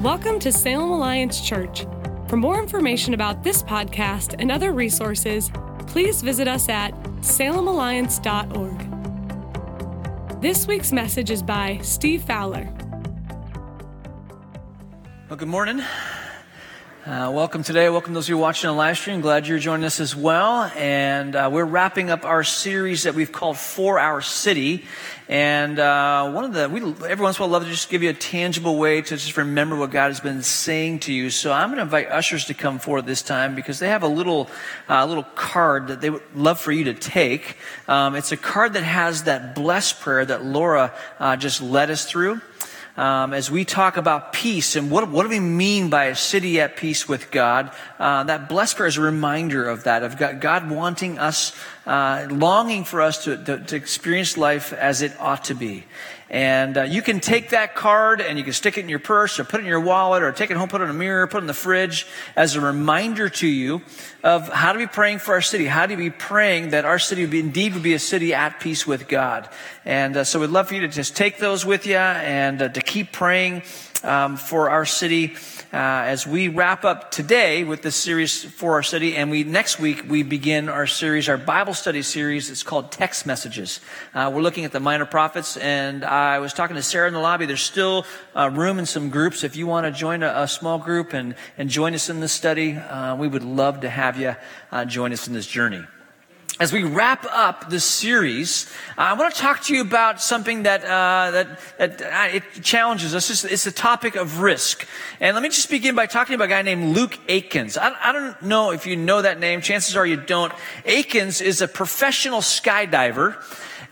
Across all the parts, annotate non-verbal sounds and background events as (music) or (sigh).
Welcome to Salem Alliance Church. For more information about this podcast and other resources, please visit us at salemalliance.org. This week's message is by Steve Fowler. Well, good morning. Uh, welcome today. Welcome those of you watching on live stream. Glad you're joining us as well. And uh, we're wrapping up our series that we've called For Our City. And uh, one of the, we every once in a while love to just give you a tangible way to just remember what God has been saying to you. So I'm going to invite ushers to come forward this time because they have a little, uh, little card that they would love for you to take. Um, it's a card that has that blessed prayer that Laura uh, just led us through um, as we talk about peace and what, what do we mean by a city at peace with God, uh, that blessed prayer is a reminder of that, of God, wanting us, uh, longing for us to, to, to, experience life as it ought to be. And uh, you can take that card and you can stick it in your purse or put it in your wallet or take it home, put it in a mirror, put it in the fridge as a reminder to you of how to be praying for our city, how to be praying that our city would be, indeed would be a city at peace with God. And uh, so we'd love for you to just take those with you and uh, to keep praying um, for our city uh, as we wrap up today with this series for our city. And we next week we begin our series, our Bible study series. It's called Text Messages. Uh, we're looking at the minor prophets, and I was talking to Sarah in the lobby. There's still uh, room in some groups if you want to join a, a, small group and and join us in this study. Uh, we would love to have you uh, join us in this journey as we wrap up this series, I want to talk to you about something that uh, that, that uh, it challenges us. It's, it's the topic of risk. And let me just begin by talking about a guy named Luke Aikins. I, I don't know if you know that name. Chances are you don't. Aikins is a professional skydiver.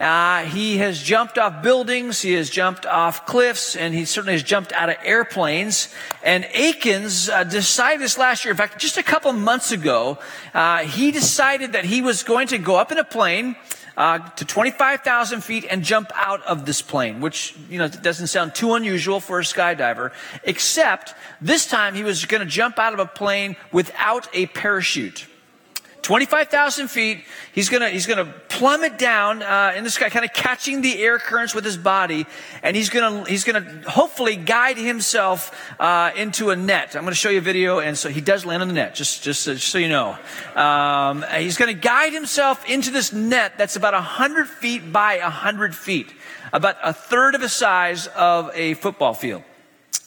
Uh, he has jumped off buildings, he has jumped off cliffs, and he certainly has jumped out of airplanes. And Aikins uh, decided this last year, in fact, just a couple months ago, uh, he decided that he was going to go up in a plane. Uh, to 25,000 feet and jump out of this plane, which, you know, doesn't sound too unusual for a skydiver, except this time he was going to jump out of a plane without a parachute. 25,000 feet. He's gonna, he's gonna plummet down, uh, in the sky, kind of catching the air currents with his body. And he's gonna, he's gonna hopefully guide himself, uh, into a net. I'm gonna show you a video. And so he does land on the net, just, just, just so you know. Um, he's gonna guide himself into this net that's about 100 feet by 100 feet. About a third of the size of a football field.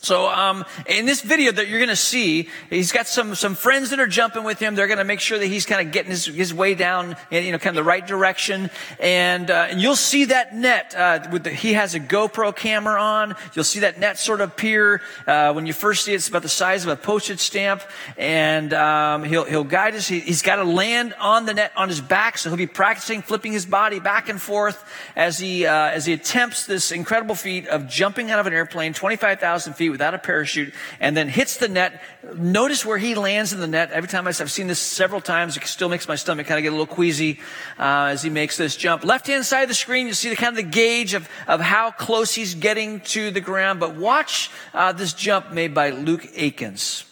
So, um, in this video that you're going to see, he's got some, some friends that are jumping with him. They're going to make sure that he's kind of getting his, his way down, in, you know, kind of the right direction. And, uh, and you'll see that net, uh, with the, he has a GoPro camera on. You'll see that net sort of appear, uh, when you first see it. It's about the size of a postage stamp. And, um, he'll, he'll guide us. He, he's got to land on the net on his back. So he'll be practicing flipping his body back and forth as he, uh, as he attempts this incredible feat of jumping out of an airplane 25,000 feet without a parachute and then hits the net. Notice where he lands in the net. Every time I've seen this several times, it still makes my stomach kind of get a little queasy uh, as he makes this jump. Left hand side of the screen, you see the kind of the gauge of, of how close he's getting to the ground. But watch uh, this jump made by Luke Aikins.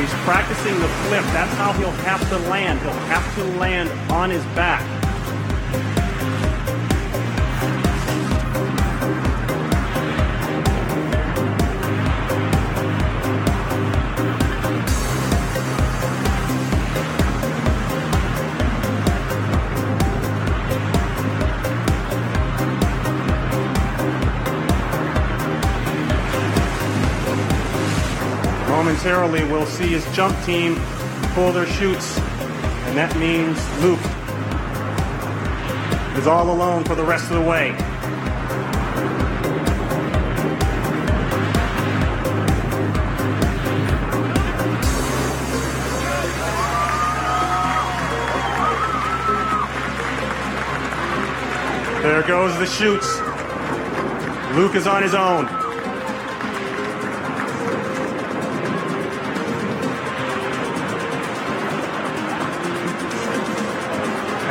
He's practicing the flip. That's how he'll have to land. He'll have to land on his back. Momentarily, we'll see his jump team pull their chutes, and that means Luke is all alone for the rest of the way. There goes the chutes. Luke is on his own.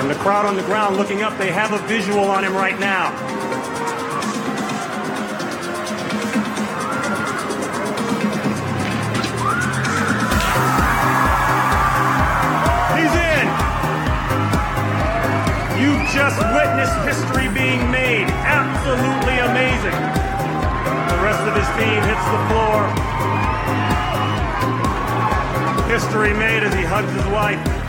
And the crowd on the ground looking up, they have a visual on him right now. He's in. You've just witnessed history being made. Absolutely amazing. The rest of his team hits the floor. History made as he hugs his wife.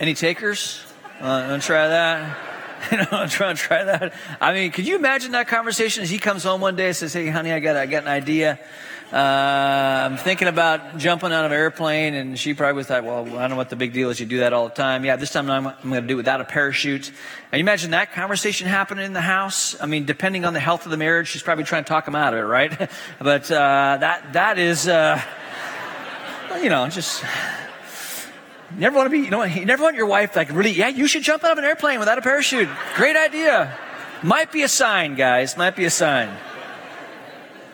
Any takers? Uh, to try that? (laughs) You know, I'm trying to try that. I mean, could you imagine that conversation as he comes home one day and says, "Hey, honey, I got, I got an idea. Uh, I'm thinking about jumping out of an airplane," and she probably thought, "Well, I don't know what the big deal is. You do that all the time. Yeah, this time I'm, I'm going to do it without a parachute." And you imagine that conversation happening in the house. I mean, depending on the health of the marriage, she's probably trying to talk him out of it, right? (laughs) but uh, that that is, uh, (laughs) you know, just. You never want to be, you know, you never want your wife like really, yeah, you should jump out of an airplane without a parachute. Great idea. Might be a sign, guys. Might be a sign.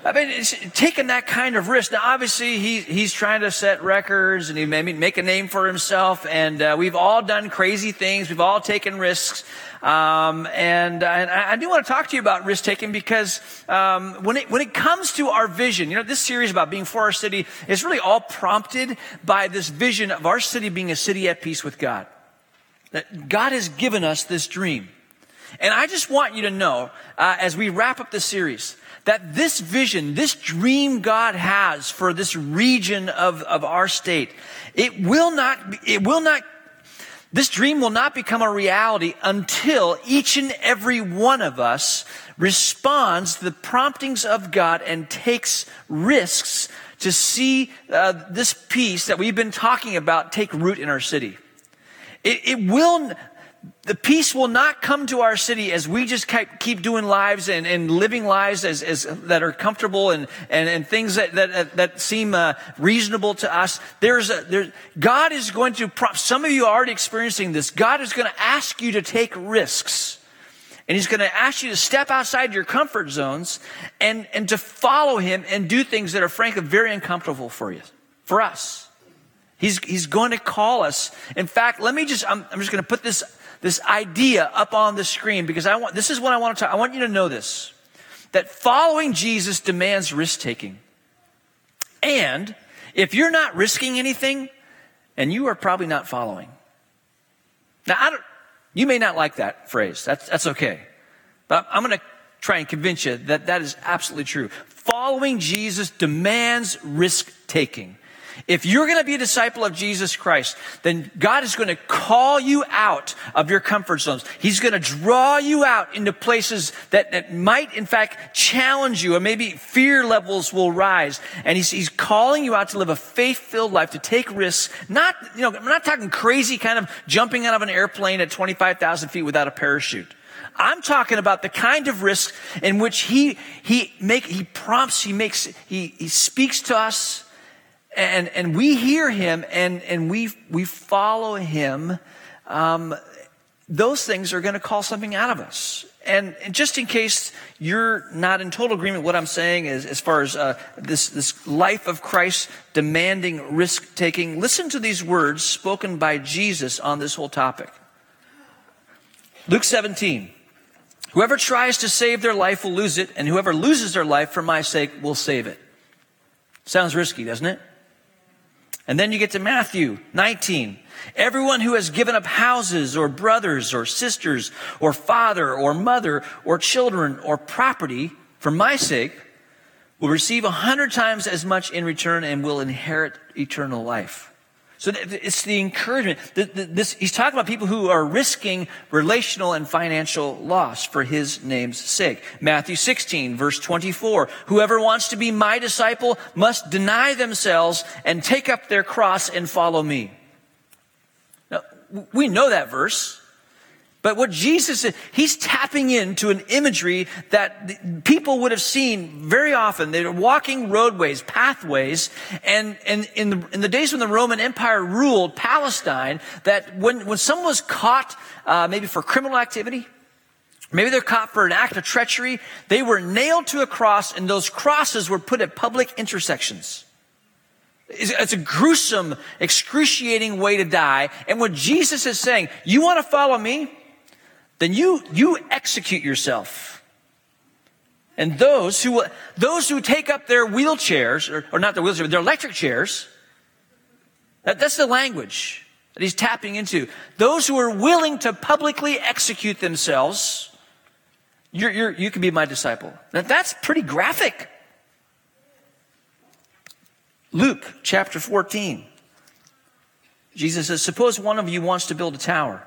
I mean, taking that kind of risk. Now, obviously, he, he's trying to set records and he maybe make a name for himself. And uh, we've all done crazy things. We've all taken risks. Um, and, and I, I do want to talk to you about risk taking because um, when it when it comes to our vision, you know, this series about being for our city is really all prompted by this vision of our city being a city at peace with God. That God has given us this dream. And I just want you to know, uh, as we wrap up this series, that this vision, this dream God has for this region of, of our state, it will not, it will not, this dream will not become a reality until each and every one of us responds to the promptings of God and takes risks to see uh, this peace that we've been talking about take root in our city. It, it will, the peace will not come to our city as we just keep, doing lives and, and living lives as, as, that are comfortable and, and, and things that, that, that seem uh, reasonable to us. There's a, there, God is going to, some of you are already experiencing this. God is going to ask you to take risks. And he's going to ask you to step outside your comfort zones and, and to follow him and do things that are frankly very uncomfortable for you, for us. He's, he's going to call us. In fact, let me just, I'm, I'm just going to put this, this idea up on the screen because I want, this is what I want to talk, I want you to know this. That following Jesus demands risk taking. And if you're not risking anything, and you are probably not following. Now, I don't, you may not like that phrase. That's, that's okay. But I'm going to try and convince you that that is absolutely true. Following Jesus demands risk taking. If you're going to be a disciple of Jesus Christ, then God is going to call you out of your comfort zones. He's going to draw you out into places that, that might, in fact, challenge you, or maybe fear levels will rise. And he's, he's calling you out to live a faith-filled life, to take risks. Not, you know, I'm not talking crazy kind of jumping out of an airplane at 25,000 feet without a parachute. I'm talking about the kind of risk in which he, he make, he prompts, he makes, he, he speaks to us and, and we hear him and, and we, we follow him, um, those things are going to call something out of us. And, and, just in case you're not in total agreement with what I'm saying is, as far as uh, this, this life of Christ demanding risk taking, listen to these words spoken by Jesus on this whole topic. Luke 17. Whoever tries to save their life will lose it, and whoever loses their life for my sake will save it. Sounds risky, doesn't it? And then you get to Matthew 19. Everyone who has given up houses or brothers or sisters or father or mother or children or property for my sake will receive a hundred times as much in return and will inherit eternal life. So it's the encouragement. This, he's talking about people who are risking relational and financial loss for his name's sake. Matthew 16, verse 24. Whoever wants to be my disciple must deny themselves and take up their cross and follow me. Now, we know that verse. But what Jesus is, he's tapping into an imagery that people would have seen very often. They're walking roadways, pathways, and, and in, the, in the days when the Roman Empire ruled Palestine, that when, when someone was caught, uh, maybe for criminal activity, maybe they're caught for an act of treachery, they were nailed to a cross, and those crosses were put at public intersections. It's a gruesome, excruciating way to die. And what Jesus is saying, you want to follow me? Then you, you execute yourself. And those who, those who take up their wheelchairs, or, or not their wheelchairs, their electric chairs, that, that's the language. that he's tapping into. Those who are willing to publicly execute themselves, you're, you're, you can be my disciple. Now, that's pretty graphic. Luke chapter 14. Jesus says, Suppose one of you wants to build a tower.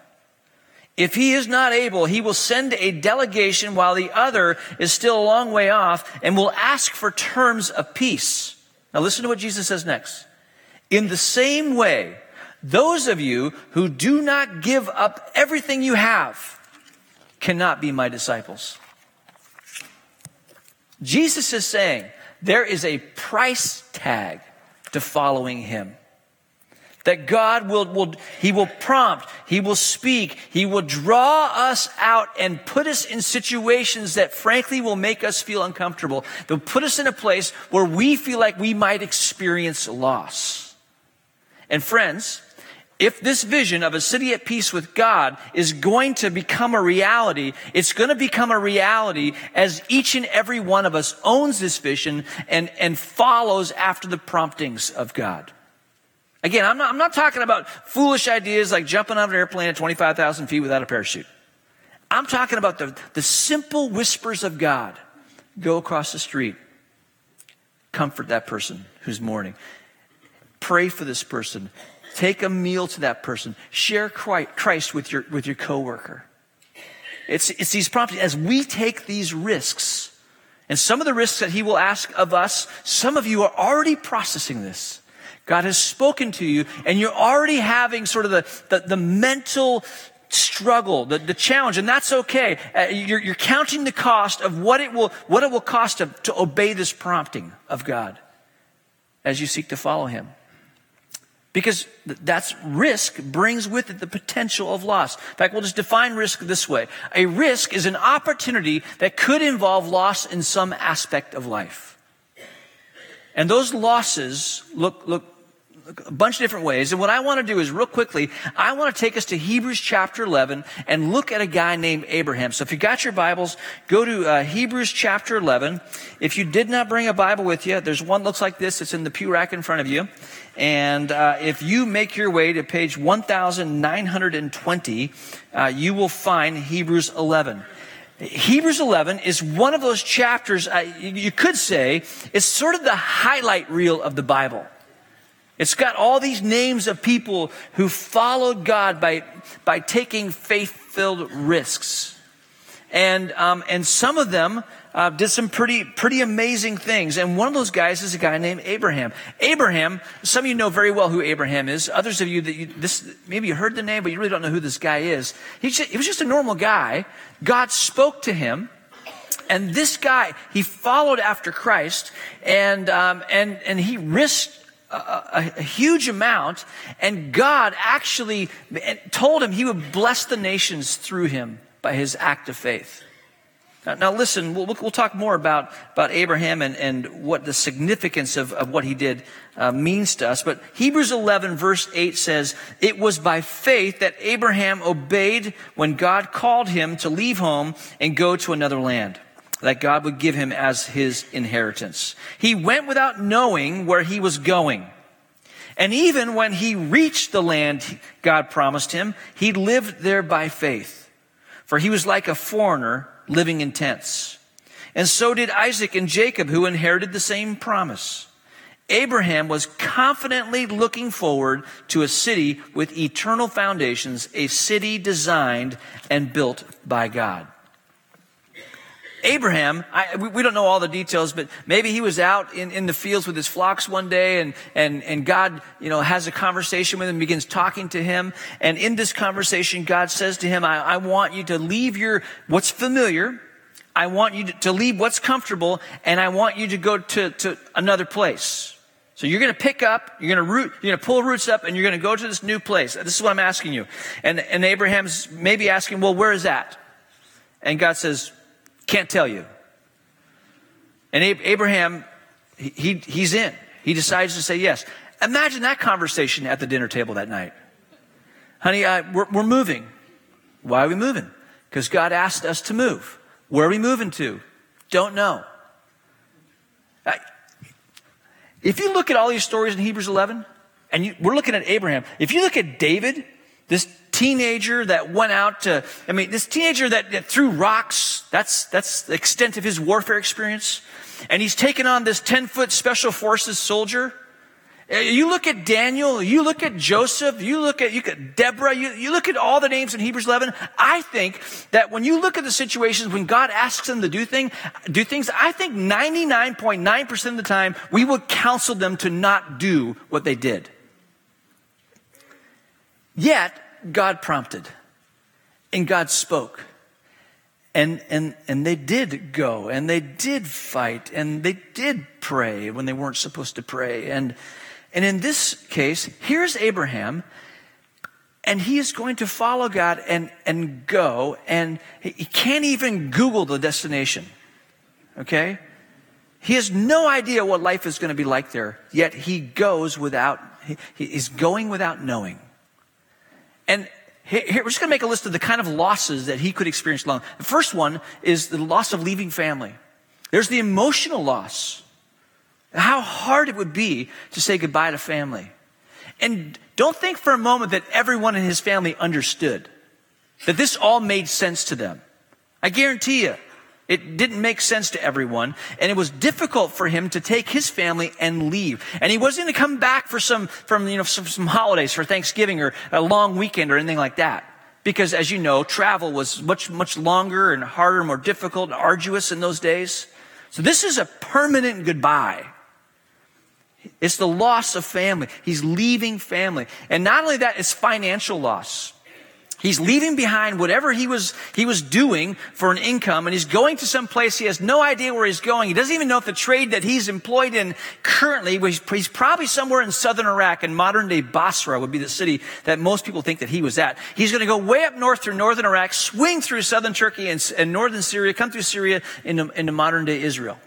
If he is not able, he will send a delegation while the other is still a long way off and will ask for terms of peace. Now listen to what Jesus says next. In the same way, those of you who do not give up everything you have cannot be my disciples. Jesus is saying there is a price tag to following him. That God will, will, He will prompt, He will speak, He will draw us out and put us in situations that frankly will make us feel uncomfortable. They'll put us in a place where we feel like we might experience loss. And friends, if this vision of a city at peace with God is going to become a reality, it's going to become a reality as each and every one of us owns this vision and, and follows after the promptings of God. Again, I'm not, I'm not talking about foolish ideas like jumping out of an airplane at 25,000 feet without a parachute. I'm talking about the, the simple whispers of God. Go across the street. Comfort that person who's mourning. Pray for this person. Take a meal to that person. Share Christ with your, with your coworker. It's, it's these promptings. As we take these risks, and some of the risks that he will ask of us, some of you are already processing this. God has spoken to you and you're already having sort of the, the, the mental struggle, the, the challenge, and that's okay. Uh, you're, you're, counting the cost of what it will, what it will cost to, to obey this prompting of God as you seek to follow Him. Because that's risk brings with it the potential of loss. In fact, we'll just define risk this way. A risk is an opportunity that could involve loss in some aspect of life. And those losses look, look a bunch of different ways. And what I want to do is real quickly, I want to take us to Hebrews chapter 11 and look at a guy named Abraham. So if you got your Bibles, go to uh, Hebrews chapter 11. If you did not bring a Bible with you, there's one looks like this. It's in the pew rack in front of you. And uh, if you make your way to page 1920, uh, you will find Hebrews 11. Hebrews 11 is one of those chapters, uh, you could say, it's sort of the highlight reel of the Bible. It's got all these names of people who followed God by, by taking faith filled risks. And, um, and some of them uh, did some pretty, pretty amazing things. And one of those guys is a guy named Abraham. Abraham, some of you know very well who Abraham is. Others of you that you, this, maybe you heard the name, but you really don't know who this guy is. He, just, he was just a normal guy. God spoke to him. And this guy, he followed after Christ and, um, and, and he risked a, a, huge amount, and God actually told him he would bless the nations through him by his act of faith. Now, now listen, we'll, we'll, talk more about, about Abraham and, and what the significance of, of what he did uh, means to us. But Hebrews 11, verse 8 says, It was by faith that Abraham obeyed when God called him to leave home and go to another land that God would give him as his inheritance. He went without knowing where he was going. And even when he reached the land God promised him, he lived there by faith. For he was like a foreigner living in tents. And so did Isaac and Jacob, who inherited the same promise. Abraham was confidently looking forward to a city with eternal foundations, a city designed and built by God. Abraham, I, we don't know all the details, but maybe he was out in, in the fields with his flocks one day and, and, and God, you know, has a conversation with him, begins talking to him. And in this conversation, God says to him, I, I want you to leave your, what's familiar. I want you to, to leave what's comfortable and I want you to go to, to another place. So you're going to pick up, you're going to root, you're going to pull roots up and you're going to go to this new place. This is what I'm asking you. And, and Abraham's maybe asking, well, where is that? And God says, can't tell you. And Abraham, he, he's in. He decides to say yes. Imagine that conversation at the dinner table that night. Honey, uh, we're, we're moving. Why are we moving? Because God asked us to move. Where are we moving to? Don't know. If you look at all these stories in Hebrews 11, and you, we're looking at Abraham, if you look at David, this teenager that went out to, I mean, this teenager that, that threw rocks, that's, that's the extent of his warfare experience. And he's taken on this 10 foot special forces soldier. Uh, you look at Daniel, you look at Joseph, you look at, you look at Deborah, you, you look at all the names in Hebrews 11. I think that when you look at the situations when God asks them to do, thing, do things, I think 99.9% of the time we would counsel them to not do what they did. Yet, God prompted and God spoke. And, and, and they did go and they did fight and they did pray when they weren't supposed to pray. And, and in this case, here's Abraham, and he is going to follow God and, and go, and he can't even Google the destination. Okay? He has no idea what life is going to be like there, yet he goes without, he, he's going without knowing. And here, we're just going to make a list of the kind of losses that he could experience alone. The first one is the loss of leaving family. There's the emotional loss. How hard it would be to say goodbye to family. And don't think for a moment that everyone in his family understood, that this all made sense to them. I guarantee you, it didn't make sense to everyone, and it was difficult for him to take his family and leave. And he wasn't going to come back for some, from, you know, some, some holidays, for Thanksgiving or a long weekend or anything like that. Because as you know, travel was much, much longer and harder, more difficult and arduous in those days. So this is a permanent goodbye. It's the loss of family. He's leaving family. And not only that, it's financial loss. He's leaving behind whatever he was, he was doing for an income and he's going to some place he has no idea where he's going. He doesn't even know if the trade that he's employed in currently, he's, probably somewhere in southern Iraq and modern day Basra would be the city that most people think that he was at. He's going to go way up north through northern Iraq, swing through southern Turkey and, and northern Syria, come through Syria into, into modern day Israel.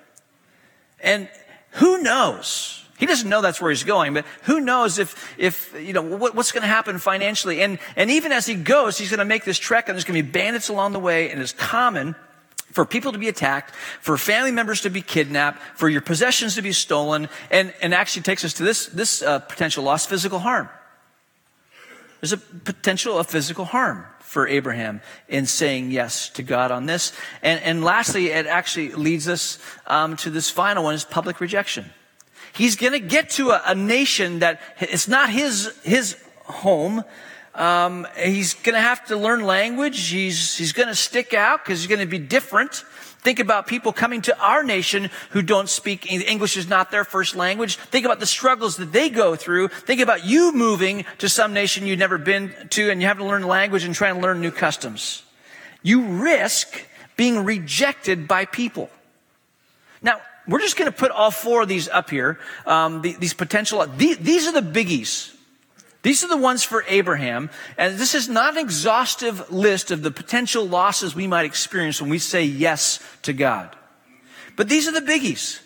And who knows? He doesn't know that's where he's going, but who knows if, if, you know, what, what's going to happen financially. And, and even as he goes, he's going to make this trek and there's going to be bandits along the way and it's common for people to be attacked, for family members to be kidnapped, for your possessions to be stolen, and, and actually takes us to this, this uh, potential loss, physical harm. There's a potential of physical harm for Abraham in saying yes to God on this. And, and lastly, it actually leads us um, to this final one is public rejection. He's going to get to a, a, nation that it's not his, his home. Um, he's going to have to learn language. He's, he's going to stick out because he's going to be different. Think about people coming to our nation who don't speak English is not their first language. Think about the struggles that they go through. Think about you moving to some nation you've never been to and you have to learn language and try and learn new customs. You risk being rejected by people. We're just going to put all four of these up here. Um, the, these potential, the, these are the biggies. These are the ones for Abraham. And this is not an exhaustive list of the potential losses we might experience when we say yes to God. But these are the biggies.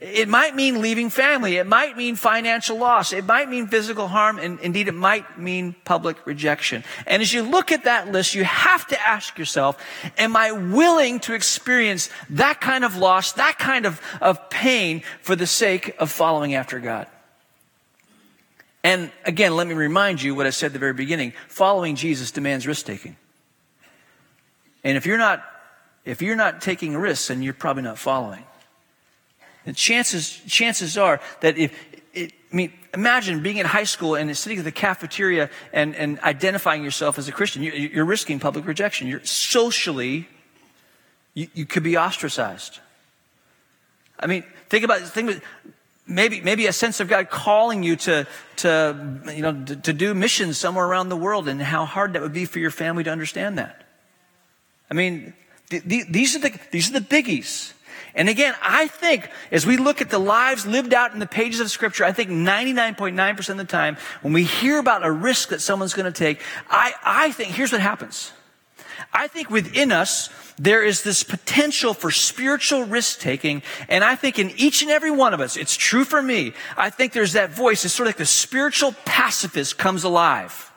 It might mean leaving family. It might mean financial loss. It might mean physical harm. And indeed, it might mean public rejection. And as you look at that list, you have to ask yourself, am I willing to experience that kind of loss, that kind of, of pain for the sake of following after God? And again, let me remind you what I said at the very beginning. Following Jesus demands risk taking. And if you're not, if you're not taking risks, then you're probably not following. And chances, chances are that if, it, I mean, imagine being in high school and sitting at the cafeteria and, and identifying yourself as a Christian. You, you're risking public rejection. You're socially, you, you could be ostracized. I mean, think about, think about maybe, maybe a sense of God calling you to, to, you know, to, to do missions somewhere around the world and how hard that would be for your family to understand that. I mean, th- th- these are the, these are the biggies. And again, I think as we look at the lives lived out in the pages of Scripture, I think 99.9% of the time, when we hear about a risk that someone's going to take, I, I think here's what happens. I think within us, there is this potential for spiritual risk taking. And I think in each and every one of us, it's true for me. I think there's that voice. It's sort of like the spiritual pacifist comes alive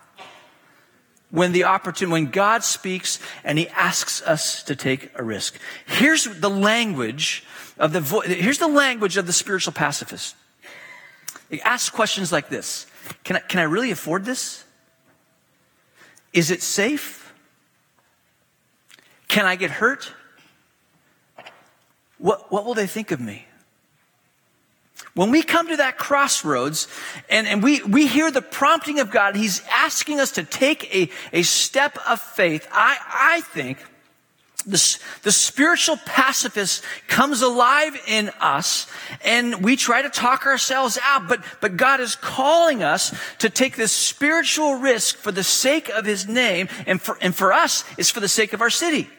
when the opportunity, when God speaks and he asks us to take a risk. Here's the language of the, here's the language of the spiritual pacifist. He asks questions like this. Can I, can I really afford this? Is it safe? Can I get hurt? What, what will they think of me? When we come to that crossroads and, and we, we hear the prompting of God, He's asking us to take a, a step of faith. I, I think the, the spiritual pacifist comes alive in us and we try to talk ourselves out, but, but God is calling us to take this spiritual risk for the sake of His name and for, and for us, it's for the sake of our city.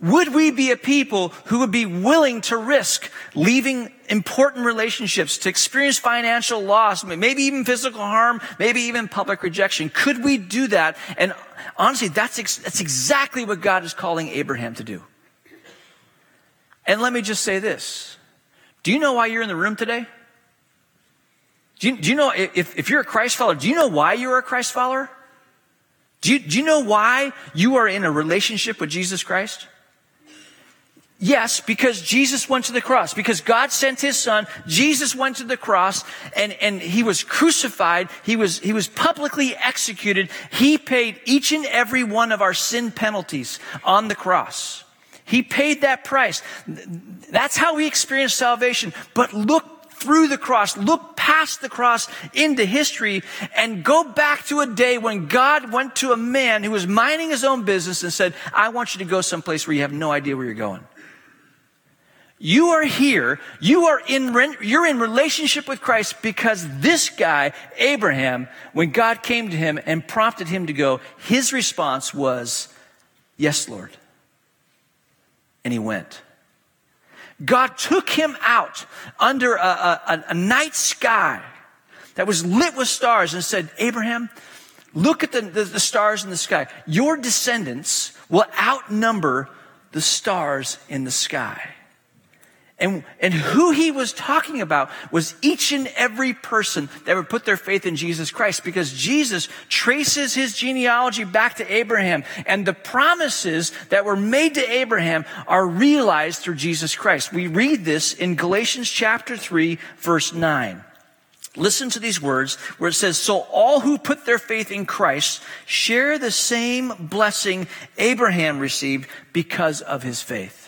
Would we be a people who would be willing to risk leaving important relationships, to experience financial loss, maybe even physical harm, maybe even public rejection? Could we do that? And honestly, that's, ex- that's exactly what God is calling Abraham to do. And let me just say this. Do you know why you're in the room today? Do you, do you know, if, if you're a Christ follower, do you know why you're a Christ follower? Do you, do you know why you are in a relationship with Jesus Christ? Yes, because Jesus went to the cross, because God sent his son, Jesus went to the cross and, and he was crucified. He was, he was publicly executed. He paid each and every one of our sin penalties on the cross. He paid that price. That's how we experience salvation. But look through the cross, look past the cross into history and go back to a day when God went to a man who was minding his own business and said, I want you to go someplace where you have no idea where you're going. You are here. You are in, you're in relationship with Christ because this guy, Abraham, when God came to him and prompted him to go, his response was, Yes, Lord. And he went. God took him out under a, a, a night sky that was lit with stars and said, Abraham, look at the, the, the stars in the sky. Your descendants will outnumber the stars in the sky. And, and who he was talking about was each and every person that would put their faith in Jesus Christ because Jesus traces his genealogy back to Abraham and the promises that were made to Abraham are realized through Jesus Christ. We read this in Galatians chapter 3 verse 9. Listen to these words where it says, So all who put their faith in Christ share the same blessing Abraham received because of his faith.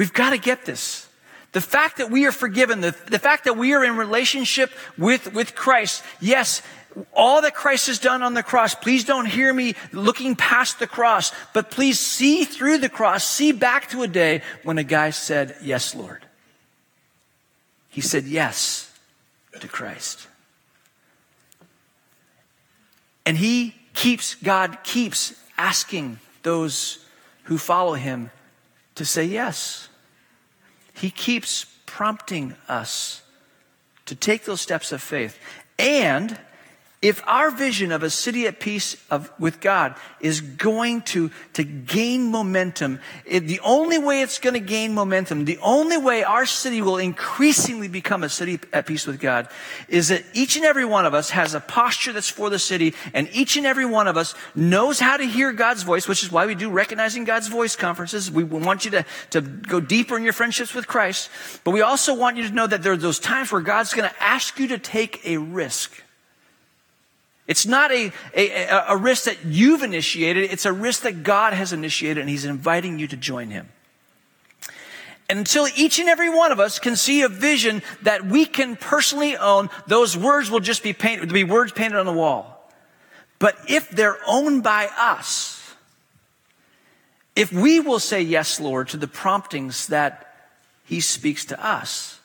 We've got to get this. The fact that we are forgiven, the, the fact that we are in relationship with, with Christ, yes, all that Christ has done on the cross, please don't hear me looking past the cross, but please see through the cross, see back to a day when a guy said, Yes, Lord. He said yes to Christ. And he keeps, God keeps asking those who follow him to say yes. He keeps prompting us to take those steps of faith. And if our vision of a city at peace of, with God is going to, to gain momentum, it, the only way it's going to gain momentum, the only way our city will increasingly become a city at peace with God is that each and every one of us has a posture that's for the city and each and every one of us knows how to hear God's voice, which is why we do recognizing God's voice conferences. We want you to, to go deeper in your friendships with Christ, but we also want you to know that there are those times where God's going to ask you to take a risk. It's not a, a, a risk that you've initiated, it's a risk that God has initiated, and He's inviting you to join Him. And until each and every one of us can see a vision that we can personally own, those words will just be painted, be words painted on the wall. But if they're owned by us, if we will say yes, Lord, to the promptings that He speaks to us,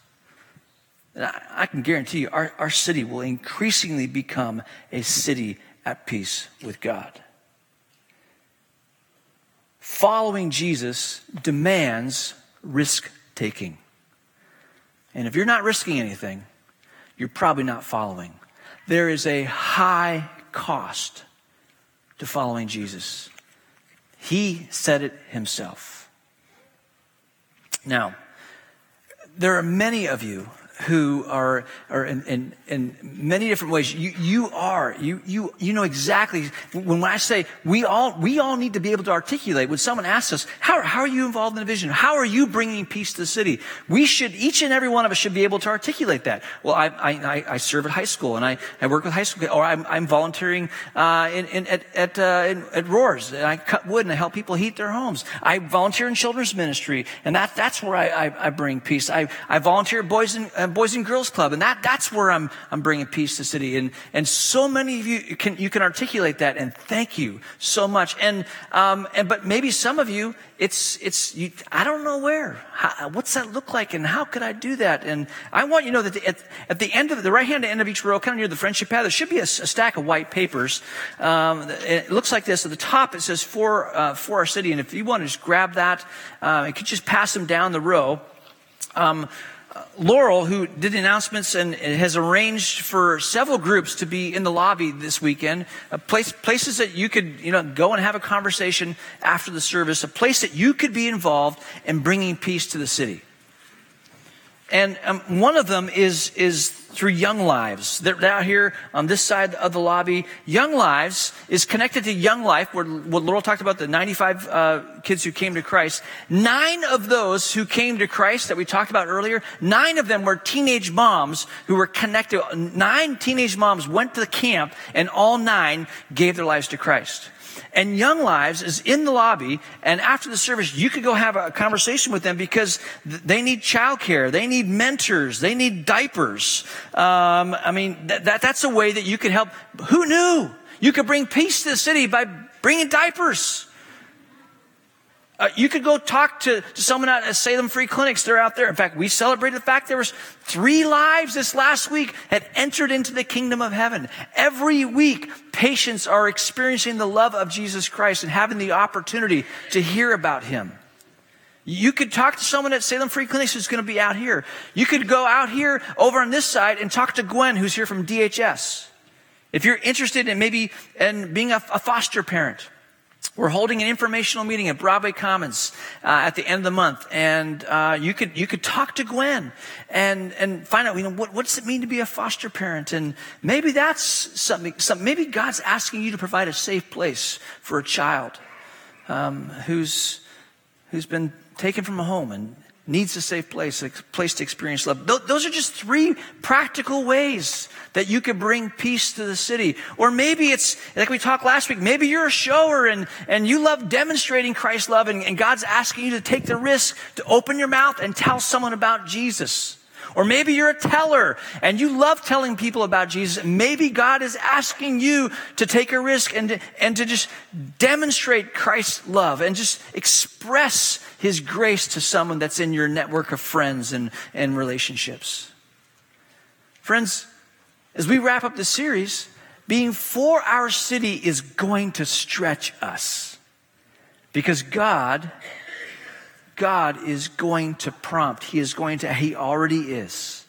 I can guarantee you our, our city will increasingly become a city at peace with God. Following Jesus demands risk taking. And if you're not risking anything, you're probably not following. There is a high cost to following Jesus. He said it himself. Now, there are many of you who are, are in, in, in, many different ways. You, you are, you, you, you know exactly, when I say we all, we all need to be able to articulate, when someone asks us, how, how are you involved in the vision? How are you bringing peace to the city? We should, each and every one of us should be able to articulate that. Well, I, I, I serve at high school and I, I work with high school, or I'm, I'm volunteering, uh, in, in, at, at, uh, in, at Roars and I cut wood and I help people heat their homes. I volunteer in children's ministry and that, that's where I, I, I bring peace. I, I volunteer Boys and, uh, Boys and Girls Club, and that, that's where I'm, I'm bringing peace to the city. And, and so many of you can, you can articulate that, and thank you so much. And, um, and but maybe some of you, it's, it's, you, I don't know where. How, what's that look like, and how could I do that? And I want you to know that the, at, at the end of the right hand end of each row, kind of near the friendship path, there should be a, a stack of white papers. Um, it looks like this. At the top, it says for, uh, for our city. And if you want to just grab that, uh, you could just pass them down the row. Um, Laurel, who did the announcements and has arranged for several groups to be in the lobby this weekend, place, places that you could, you know, go and have a conversation after the service, a place that you could be involved in bringing peace to the city. And um, one of them is, is through Young Lives. They're out here on this side of the lobby. Young Lives is connected to Young Life, where what Laurel talked about, the 95 uh, kids who came to Christ. Nine of those who came to Christ that we talked about earlier, nine of them were teenage moms who were connected. Nine teenage moms went to the camp, and all nine gave their lives to Christ. And Young Lives is in the lobby, and after the service, you could go have a conversation with them because they need childcare, they need mentors, they need diapers. Um, I mean, that, that, that's a way that you could help. Who knew? You could bring peace to the city by bringing diapers. Uh, you could go talk to, to someone at Salem Free Clinics. They're out there. In fact, we celebrated the fact there was three lives this last week had entered into the kingdom of heaven. Every week, patients are experiencing the love of Jesus Christ and having the opportunity to hear about him. You could talk to someone at Salem Free Clinics who's going to be out here. You could go out here over on this side and talk to Gwen, who's here from DHS. If you're interested in maybe in being a, a foster parent, we're holding an informational meeting at Broadway Commons uh, at the end of the month, and uh, you could you could talk to Gwen and and find out you know what does it mean to be a foster parent, and maybe that's something. something maybe God's asking you to provide a safe place for a child um, who's who's been taken from a home and needs a safe place, a place to experience love. Those are just three practical ways that you could bring peace to the city. Or maybe it's, like we talked last week, maybe you're a shower and, and you love demonstrating Christ's love and, and God's asking you to take the risk to open your mouth and tell someone about Jesus. Or maybe you're a teller and you love telling people about Jesus. Maybe God is asking you to take a risk and to, and to just demonstrate Christ's love and just express his grace to someone that's in your network of friends and, and relationships. Friends, as we wrap up the series, being for our city is going to stretch us because God God is going to prompt. He is going to, He already is.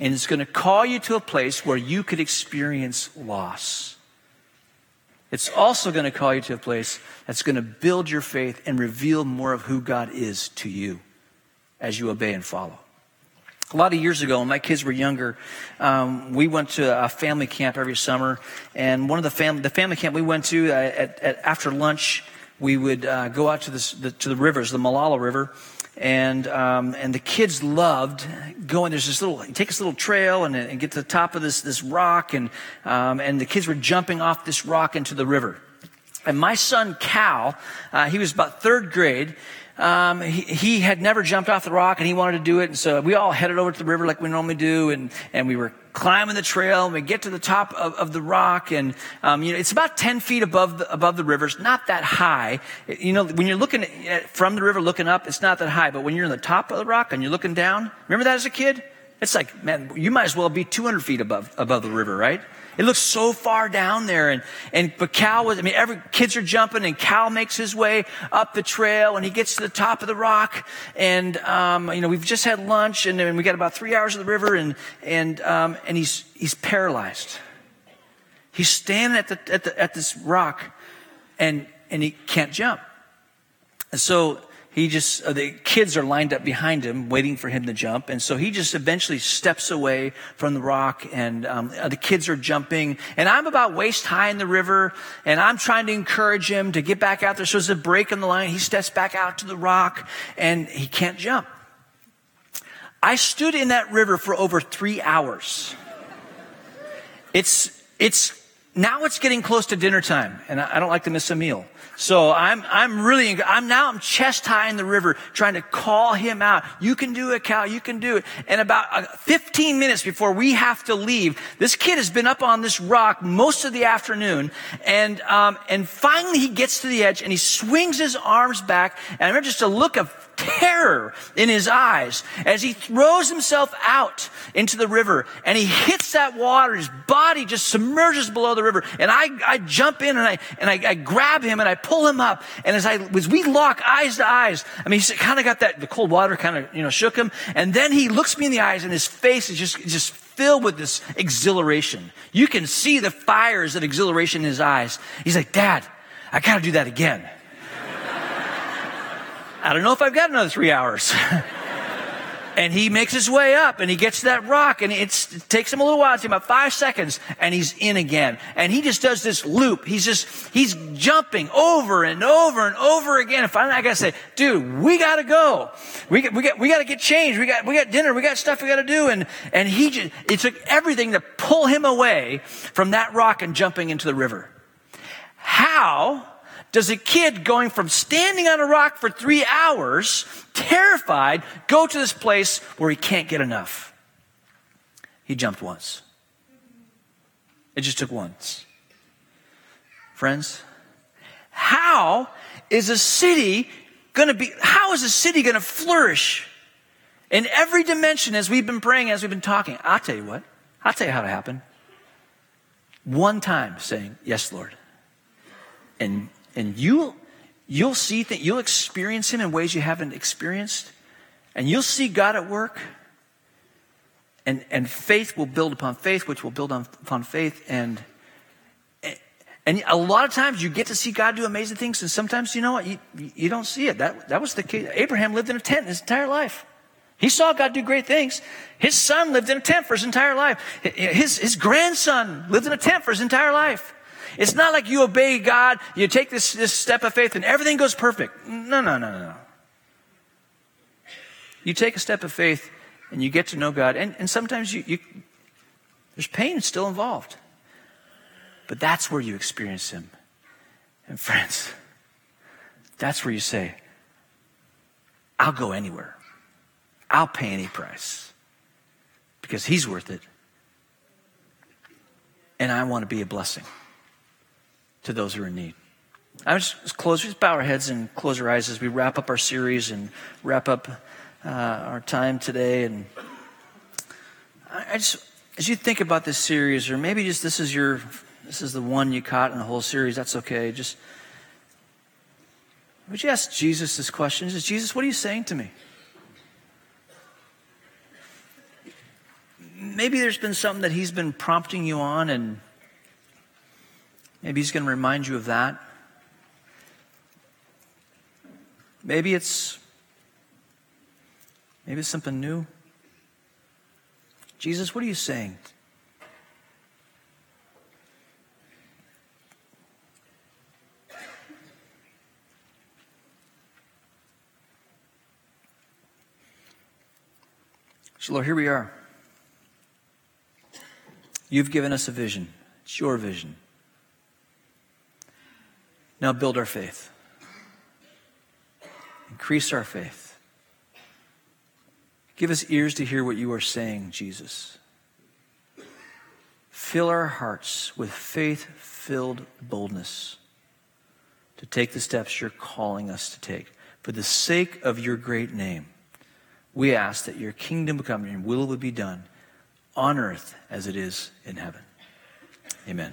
And it's going to call you to a place where you could experience loss. It's also going to call you to a place that's going to build your faith and reveal more of who God is to you as you obey and follow. A lot of years ago, when my kids were younger, um, we went to a family camp every summer. And one of the family, the family camp we went to uh, at, at, after lunch, we would uh, go out to, this, the, to the rivers, the Molalla River, and um, and the kids loved going. There's this little, take this little trail and, and get to the top of this this rock, and um, and the kids were jumping off this rock into the river. And my son Cal, uh, he was about third grade. Um, he, he, had never jumped off the rock and he wanted to do it. And so we all headed over to the river like we normally do. And, and we were climbing the trail and we get to the top of, of the rock and um, you know it's about 10 feet above the, above the river. It's not that high. You know when you're looking at, from the river looking up it's not that high but when you're in the top of the rock and you're looking down remember that as a kid? It's like, man, you might as well be 200 feet above, above the river, right? It looks so far down there. And, and, but Cal was, I mean, every, kids are jumping and Cal makes his way up the trail and he gets to the top of the rock. And, um, you know, we've just had lunch and, and we got about three hours of the river and, and, um, and he's, he's paralyzed. He's standing at the, at the, at this rock and, and he can't jump. And so he just, uh, the kids are lined up behind him, waiting for him to jump. And so he just eventually steps away from the rock, and um, uh, the kids are jumping. And I'm about waist high in the river, and I'm trying to encourage him to get back out there. So there's a break in the line. He steps back out to the rock, and he can't jump. I stood in that river for over three hours. It's, it's, now it's getting close to dinner time, and I don't like to miss a meal. So I'm, I'm really, I'm now, I'm chest high in the river trying to call him out. You can do it, Cal. You can do it. And about uh, 15 minutes before we have to leave, this kid has been up on this rock most of the afternoon. And, um, and finally he gets to the edge and he swings his arms back. And I remember just a look of terror in his eyes as he throws himself out into the river and he hits that water. His body just submerges below the river. And I, I jump in and I, and I, I grab him and I pull him up. And as I, as we lock eyes to eyes, I mean, he's kind of got that, the cold water kind of, you know, shook him. And then he looks me in the eyes and his face is just, just filled with this exhilaration. You can see the fires of exhilaration in his eyes. He's like, Dad, I gotta do that again. I don't know if I've got another three hours. (laughs) and he makes his way up and he gets to that rock and it takes him a little while, it's about five seconds and he's in again. And he just does this loop. He's just, he's jumping over and over and over again. And finally I gotta say, dude, we gotta go. We got, we got, we gotta get changed. We got, we got dinner. We got stuff we gotta do. And, and he just, it took everything to pull him away from that rock and jumping into the river. How does a kid going from standing on a rock for three hours, terrified, go to this place where he can't get enough? He jumped once. It just took once. Friends, how is a city going to be, how is a city going to flourish in every dimension as we've been praying, as we've been talking? I'll tell you what. I'll tell you how to happen. One time saying, Yes, Lord. And and you'll, you'll see that you'll experience Him in ways you haven't experienced, and you'll see God at work. And, and faith will build upon faith, which will build on, upon faith. And, and a lot of times you get to see God do amazing things, and sometimes, you know what, you, you don't see it. That, that was the case. Abraham lived in a tent his entire life. He saw God do great things. His son lived in a tent for his entire life. His, his grandson lived in a tent for his entire life. It's not like you obey God, you take this, this step of faith and everything goes perfect. No, no, no, no. You take a step of faith and you get to know God, and, and sometimes you, you, there's pain still involved. But that's where you experience Him. And friends, that's where you say, I'll go anywhere. I'll pay any price because He's worth it. And I want to be a blessing to those who are in need. I just close, just bow our heads and close our eyes as we wrap up our series and wrap up uh, our time today. And I just, as you think about this series, or maybe just this is your, this is the one you caught in the whole series. That's okay. Just would you ask Jesus this question? Just Jesus, what are you saying to me? Maybe there's been something that He's been prompting you on, and Maybe he's going to remind you of that. Maybe it's maybe it's something new. Jesus, what are you saying? So, Lord, here we are. You've given us a vision. It's your vision. Now build our faith. Increase our faith. Give us ears to hear what you are saying, Jesus. Fill our hearts with faith filled boldness to take the steps you're calling us to take for the sake of your great name. We ask that your kingdom come, and your will would be done on earth as it is in heaven. Amen.